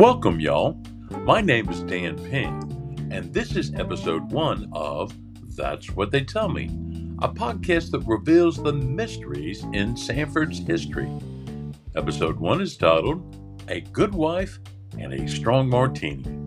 Welcome, y'all. My name is Dan Ping, and this is episode one of That's What They Tell Me, a podcast that reveals the mysteries in Sanford's history. Episode one is titled A Good Wife and a Strong Martini.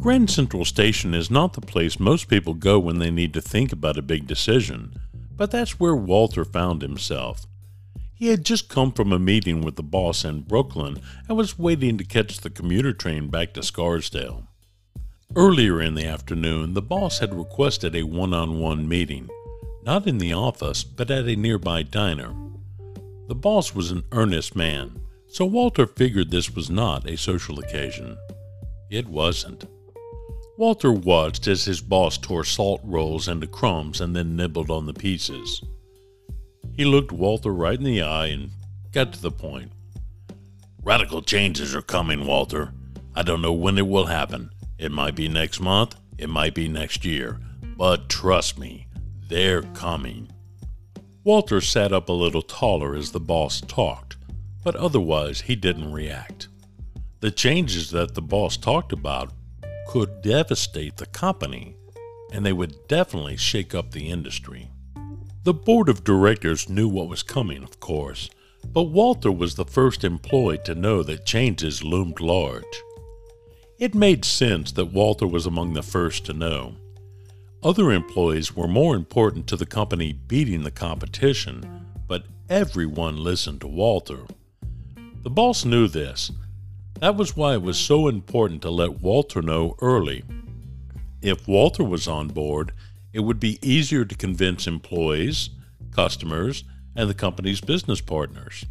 Grand Central Station is not the place most people go when they need to think about a big decision, but that's where Walter found himself. He had just come from a meeting with the boss in Brooklyn and was waiting to catch the commuter train back to Scarsdale. Earlier in the afternoon, the boss had requested a one on one meeting, not in the office, but at a nearby diner. The boss was an earnest man, so Walter figured this was not a social occasion. It wasn't. Walter watched as his boss tore salt rolls into crumbs and then nibbled on the pieces. He looked Walter right in the eye and got to the point. Radical changes are coming, Walter. I don't know when it will happen. It might be next month, it might be next year, but trust me, they're coming. Walter sat up a little taller as the boss talked, but otherwise he didn't react. The changes that the boss talked about could devastate the company, and they would definitely shake up the industry. The board of directors knew what was coming, of course, but Walter was the first employee to know that changes loomed large. It made sense that Walter was among the first to know. Other employees were more important to the company beating the competition, but everyone listened to Walter. The boss knew this, that was why it was so important to let Walter know early. If Walter was on board, it would be easier to convince employees, customers, and the company's business partners.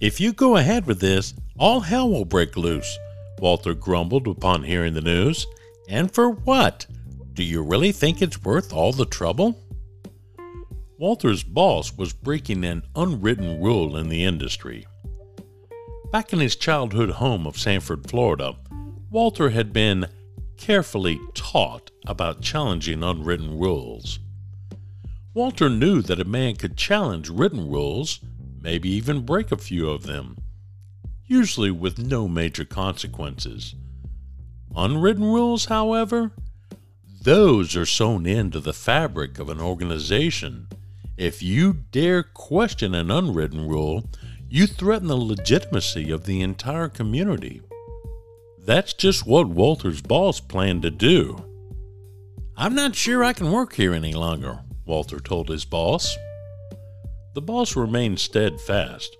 If you go ahead with this, all hell will break loose, Walter grumbled upon hearing the news. And for what? Do you really think it's worth all the trouble? Walter's boss was breaking an unwritten rule in the industry. Back in his childhood home of Sanford, Florida, Walter had been carefully taught about challenging unwritten rules. Walter knew that a man could challenge written rules, maybe even break a few of them, usually with no major consequences. Unwritten rules, however, those are sewn into the fabric of an organization. If you dare question an unwritten rule, you threaten the legitimacy of the entire community. That's just what Walter's boss planned to do. I'm not sure I can work here any longer, Walter told his boss. The boss remained steadfast.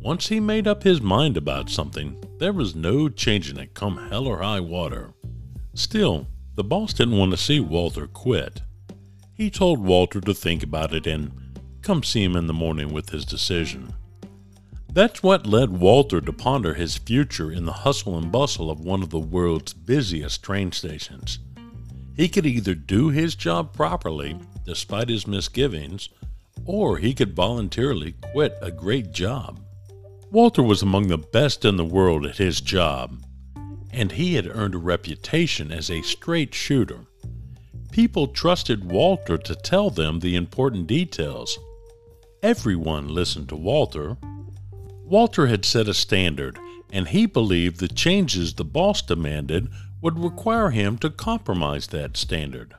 Once he made up his mind about something, there was no changing it come hell or high water. Still, the boss didn't want to see Walter quit. He told Walter to think about it and come see him in the morning with his decision. That's what led Walter to ponder his future in the hustle and bustle of one of the world's busiest train stations. He could either do his job properly, despite his misgivings, or he could voluntarily quit a great job. Walter was among the best in the world at his job, and he had earned a reputation as a straight shooter. People trusted Walter to tell them the important details. Everyone listened to Walter, Walter had set a standard, and he believed the changes the boss demanded would require him to compromise that standard.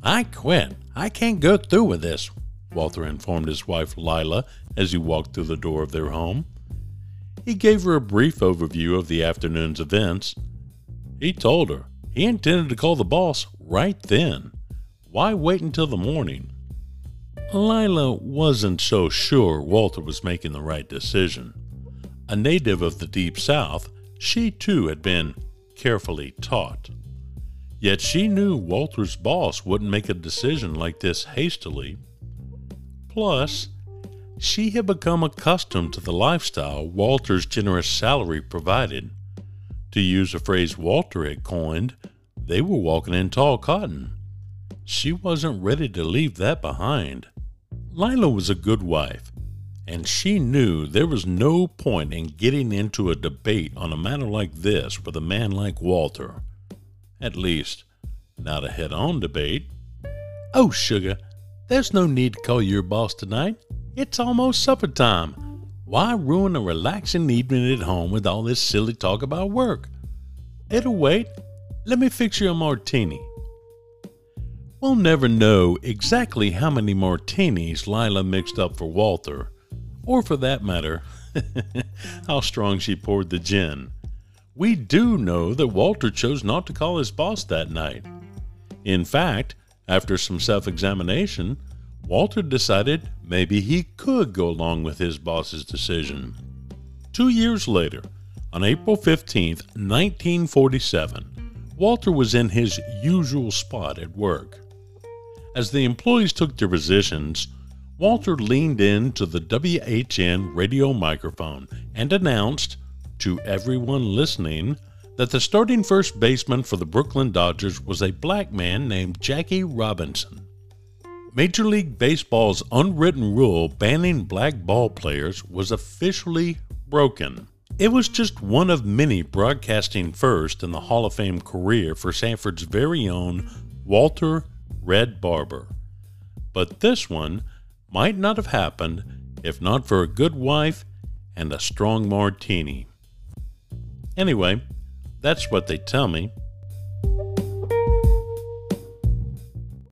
I quit. I can't go through with this, Walter informed his wife Lila as he walked through the door of their home. He gave her a brief overview of the afternoon's events. He told her he intended to call the boss right then. Why wait until the morning? Lila wasn't so sure Walter was making the right decision. A native of the Deep South, she too had been carefully taught. Yet she knew Walter's boss wouldn't make a decision like this hastily. Plus, she had become accustomed to the lifestyle Walter's generous salary provided. To use a phrase Walter had coined, they were walking in tall cotton. She wasn't ready to leave that behind. Lila was a good wife, and she knew there was no point in getting into a debate on a matter like this with a man like Walter. At least, not a head on debate. Oh, sugar, There's no need to call your boss tonight. It's almost supper time. Why ruin a relaxing evening at home with all this silly talk about work? It'll wait. Let me fix you a martini. We'll never know exactly how many martinis Lila mixed up for Walter, or for that matter, how strong she poured the gin. We do know that Walter chose not to call his boss that night. In fact, after some self examination, Walter decided maybe he could go along with his boss's decision. Two years later, on April 15, 1947, Walter was in his usual spot at work. As the employees took their positions, Walter leaned in to the WHN radio microphone and announced, to everyone listening, that the starting first baseman for the Brooklyn Dodgers was a black man named Jackie Robinson. Major League Baseball's unwritten rule banning black ball players was officially broken. It was just one of many broadcasting first in the Hall of Fame career for Sanford's very own Walter Red Barber. But this one might not have happened if not for a good wife and a strong martini. Anyway, that's what they tell me.